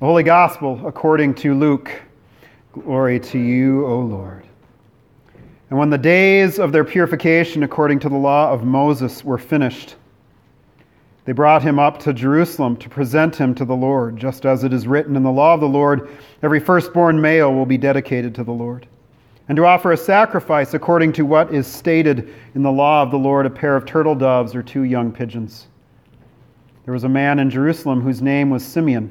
The Holy Gospel according to Luke. Glory to you, O Lord. And when the days of their purification according to the law of Moses were finished, they brought him up to Jerusalem to present him to the Lord, just as it is written in the law of the Lord every firstborn male will be dedicated to the Lord. And to offer a sacrifice according to what is stated in the law of the Lord a pair of turtle doves or two young pigeons. There was a man in Jerusalem whose name was Simeon.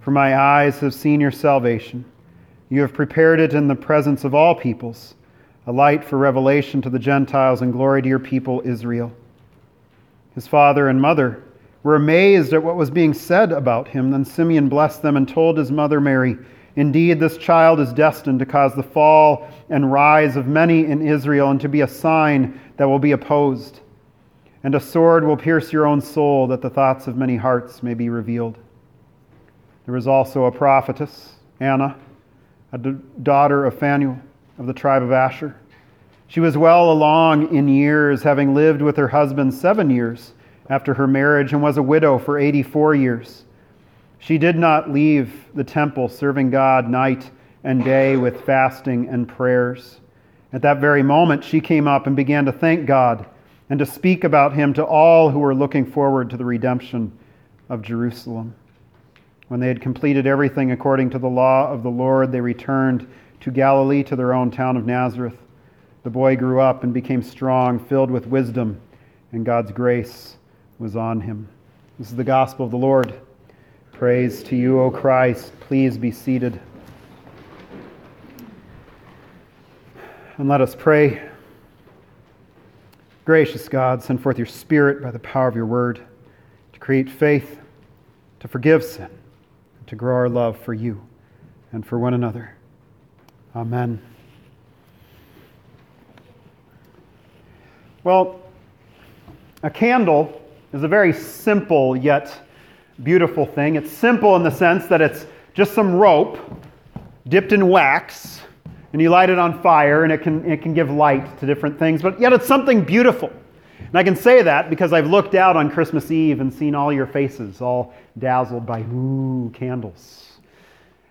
For my eyes have seen your salvation. You have prepared it in the presence of all peoples, a light for revelation to the Gentiles and glory to your people, Israel. His father and mother were amazed at what was being said about him. Then Simeon blessed them and told his mother Mary, Indeed, this child is destined to cause the fall and rise of many in Israel and to be a sign that will be opposed. And a sword will pierce your own soul, that the thoughts of many hearts may be revealed. There was also a prophetess, Anna, a daughter of Phanuel of the tribe of Asher. She was well along in years, having lived with her husband seven years after her marriage, and was a widow for 84 years. She did not leave the temple, serving God night and day with fasting and prayers. At that very moment, she came up and began to thank God and to speak about him to all who were looking forward to the redemption of Jerusalem. When they had completed everything according to the law of the Lord, they returned to Galilee, to their own town of Nazareth. The boy grew up and became strong, filled with wisdom, and God's grace was on him. This is the gospel of the Lord. Praise to you, O Christ. Please be seated. And let us pray. Gracious God, send forth your Spirit by the power of your word to create faith, to forgive sin, to grow our love for you and for one another. Amen. Well, a candle is a very simple yet beautiful thing. It's simple in the sense that it's just some rope dipped in wax, and you light it on fire, and it can, it can give light to different things, but yet it's something beautiful. And I can say that because I've looked out on Christmas Eve and seen all your faces all dazzled by, ooh, candles.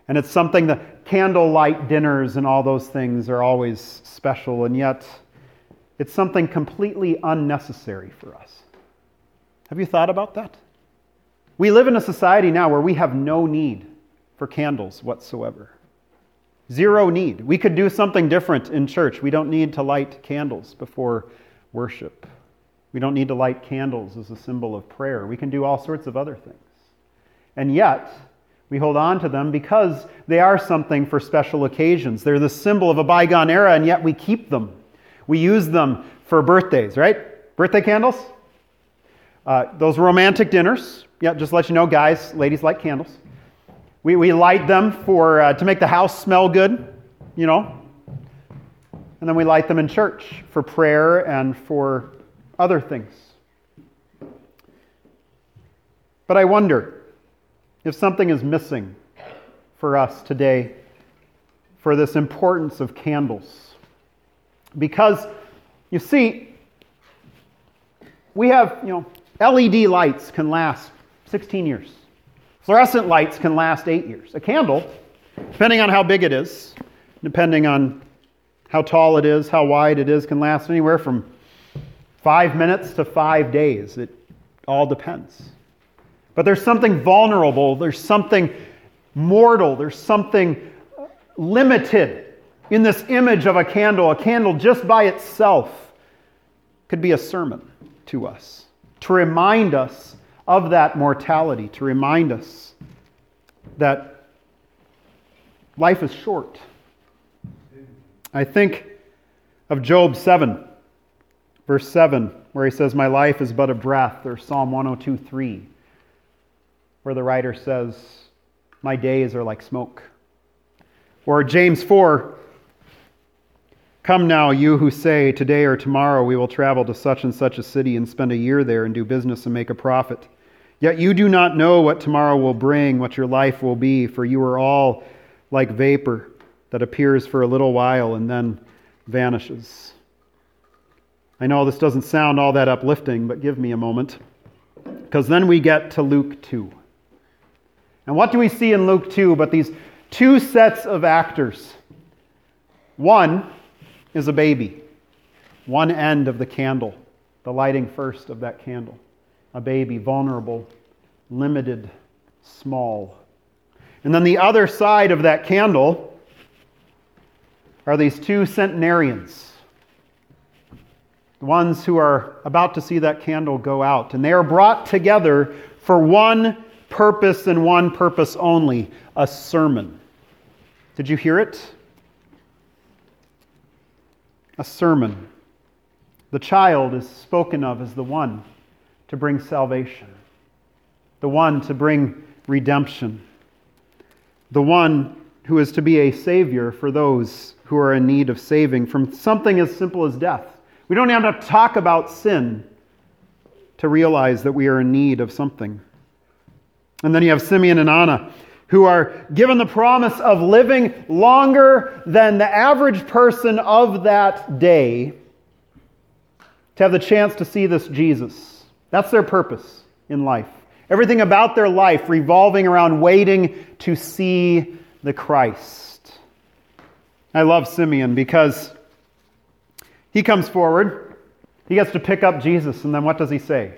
And it's something that candlelight dinners and all those things are always special, and yet it's something completely unnecessary for us. Have you thought about that? We live in a society now where we have no need for candles whatsoever. Zero need. We could do something different in church. We don't need to light candles before worship. We don't need to light candles as a symbol of prayer. We can do all sorts of other things. And yet, we hold on to them because they are something for special occasions. They're the symbol of a bygone era, and yet we keep them we use them for birthdays, right? Birthday candles? Uh, those romantic dinners. Yeah, just let you know, guys, ladies like candles. We, we light them for, uh, to make the house smell good, you know. And then we light them in church for prayer and for other things. But I wonder if something is missing for us today for this importance of candles. Because, you see, we have, you know, LED lights can last 16 years. Fluorescent lights can last eight years. A candle, depending on how big it is, depending on how tall it is, how wide it is, can last anywhere from five minutes to five days. It all depends. But there's something vulnerable, there's something mortal, there's something limited in this image of a candle, a candle just by itself could be a sermon to us to remind us of that mortality, to remind us that life is short. I think of Job 7, verse 7, where he says, My life is but a breath, or Psalm 102 3, where the writer says, My days are like smoke. Or James 4 Come now, you who say, Today or tomorrow we will travel to such and such a city and spend a year there and do business and make a profit. Yet you do not know what tomorrow will bring, what your life will be, for you are all like vapor that appears for a little while and then vanishes. I know this doesn't sound all that uplifting, but give me a moment. Because then we get to Luke 2. And what do we see in Luke 2 but these two sets of actors? One is a baby, one end of the candle, the lighting first of that candle. A baby, vulnerable, limited, small. And then the other side of that candle are these two centenarians, the ones who are about to see that candle go out. And they are brought together for one purpose and one purpose only a sermon. Did you hear it? A sermon. The child is spoken of as the one to bring salvation, the one to bring redemption, the one who is to be a savior for those who are in need of saving from something as simple as death. We don't have to talk about sin to realize that we are in need of something. And then you have Simeon and Anna, who are given the promise of living longer than the average person of that day to have the chance to see this Jesus. That's their purpose in life. Everything about their life revolving around waiting to see the Christ. I love Simeon because he comes forward, he gets to pick up Jesus, and then what does he say?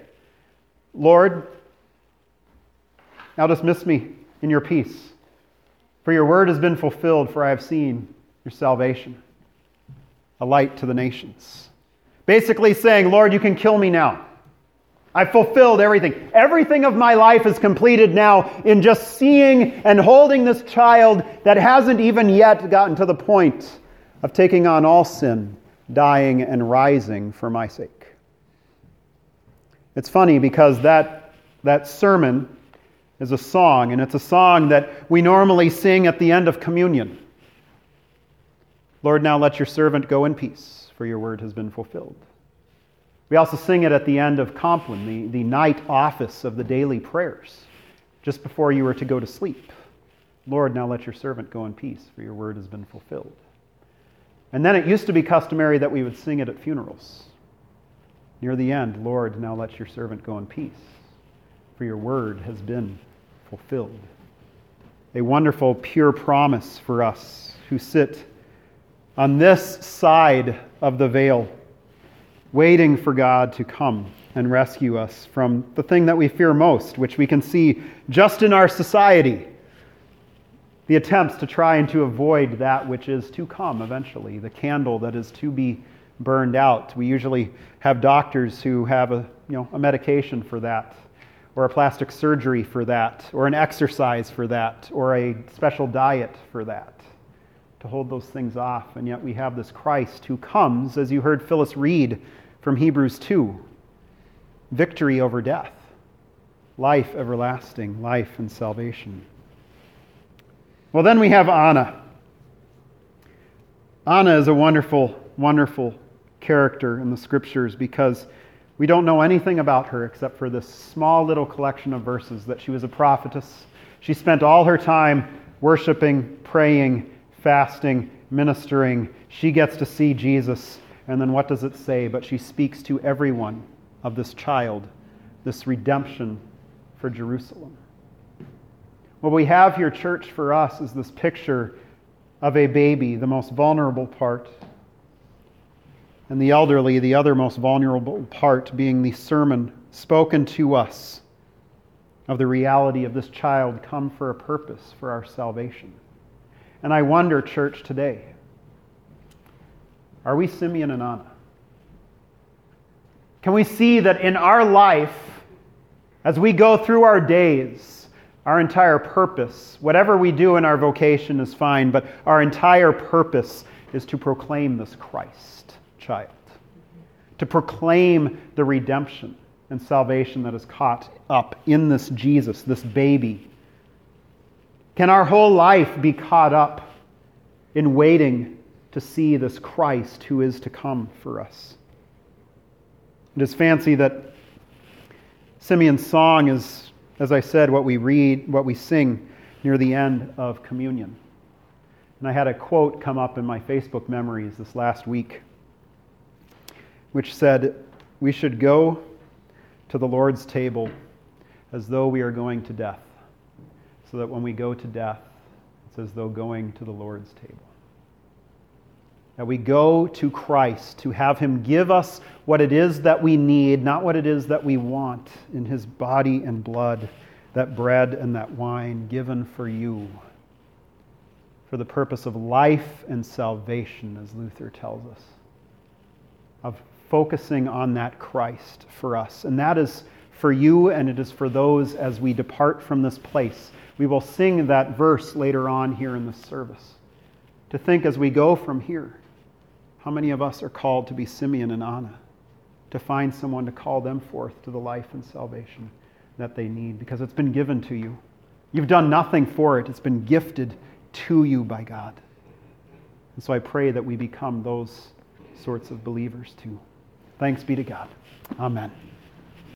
Lord, now dismiss me in your peace, for your word has been fulfilled, for I have seen your salvation, a light to the nations. Basically saying, Lord, you can kill me now. I've fulfilled everything. Everything of my life is completed now in just seeing and holding this child that hasn't even yet gotten to the point of taking on all sin, dying, and rising for my sake. It's funny because that, that sermon is a song, and it's a song that we normally sing at the end of communion. Lord, now let your servant go in peace, for your word has been fulfilled. We also sing it at the end of Compline, the, the night office of the daily prayers, just before you were to go to sleep. Lord, now let your servant go in peace, for your word has been fulfilled. And then it used to be customary that we would sing it at funerals. Near the end, Lord, now let your servant go in peace, for your word has been fulfilled. A wonderful, pure promise for us who sit on this side of the veil waiting for God to come and rescue us from the thing that we fear most, which we can see just in our society the attempts to try and to avoid that which is to come eventually, the candle that is to be burned out. We usually have doctors who have a, you know, a medication for that, or a plastic surgery for that, or an exercise for that, or a special diet for that, to hold those things off. And yet we have this Christ who comes, as you heard Phyllis read from Hebrews 2 victory over death, life everlasting, life and salvation. Well, then we have Anna. Anna is a wonderful, wonderful character in the scriptures because we don't know anything about her except for this small little collection of verses that she was a prophetess. She spent all her time worshiping, praying, fasting, ministering. She gets to see Jesus and then what does it say? But she speaks to everyone of this child, this redemption for Jerusalem. What we have here, church, for us is this picture of a baby, the most vulnerable part, and the elderly, the other most vulnerable part, being the sermon spoken to us of the reality of this child come for a purpose for our salvation. And I wonder, church, today, are we Simeon and Anna? Can we see that in our life, as we go through our days, our entire purpose, whatever we do in our vocation is fine, but our entire purpose is to proclaim this Christ child, to proclaim the redemption and salvation that is caught up in this Jesus, this baby, Can our whole life be caught up in waiting to see this Christ who is to come for us? It is fancy that Simeon's song is, as I said, what we read, what we sing near the end of communion. And I had a quote come up in my Facebook memories this last week, which said, We should go to the Lord's table as though we are going to death, so that when we go to death, it's as though going to the Lord's table. That we go to Christ to have Him give us what it is that we need, not what it is that we want, in His body and blood, that bread and that wine given for you, for the purpose of life and salvation, as Luther tells us, of focusing on that Christ for us. And that is for you and it is for those as we depart from this place. We will sing that verse later on here in the service. To think as we go from here how many of us are called to be Simeon and Anna? To find someone to call them forth to the life and salvation that they need because it's been given to you. You've done nothing for it, it's been gifted to you by God. And so I pray that we become those sorts of believers too. Thanks be to God. Amen.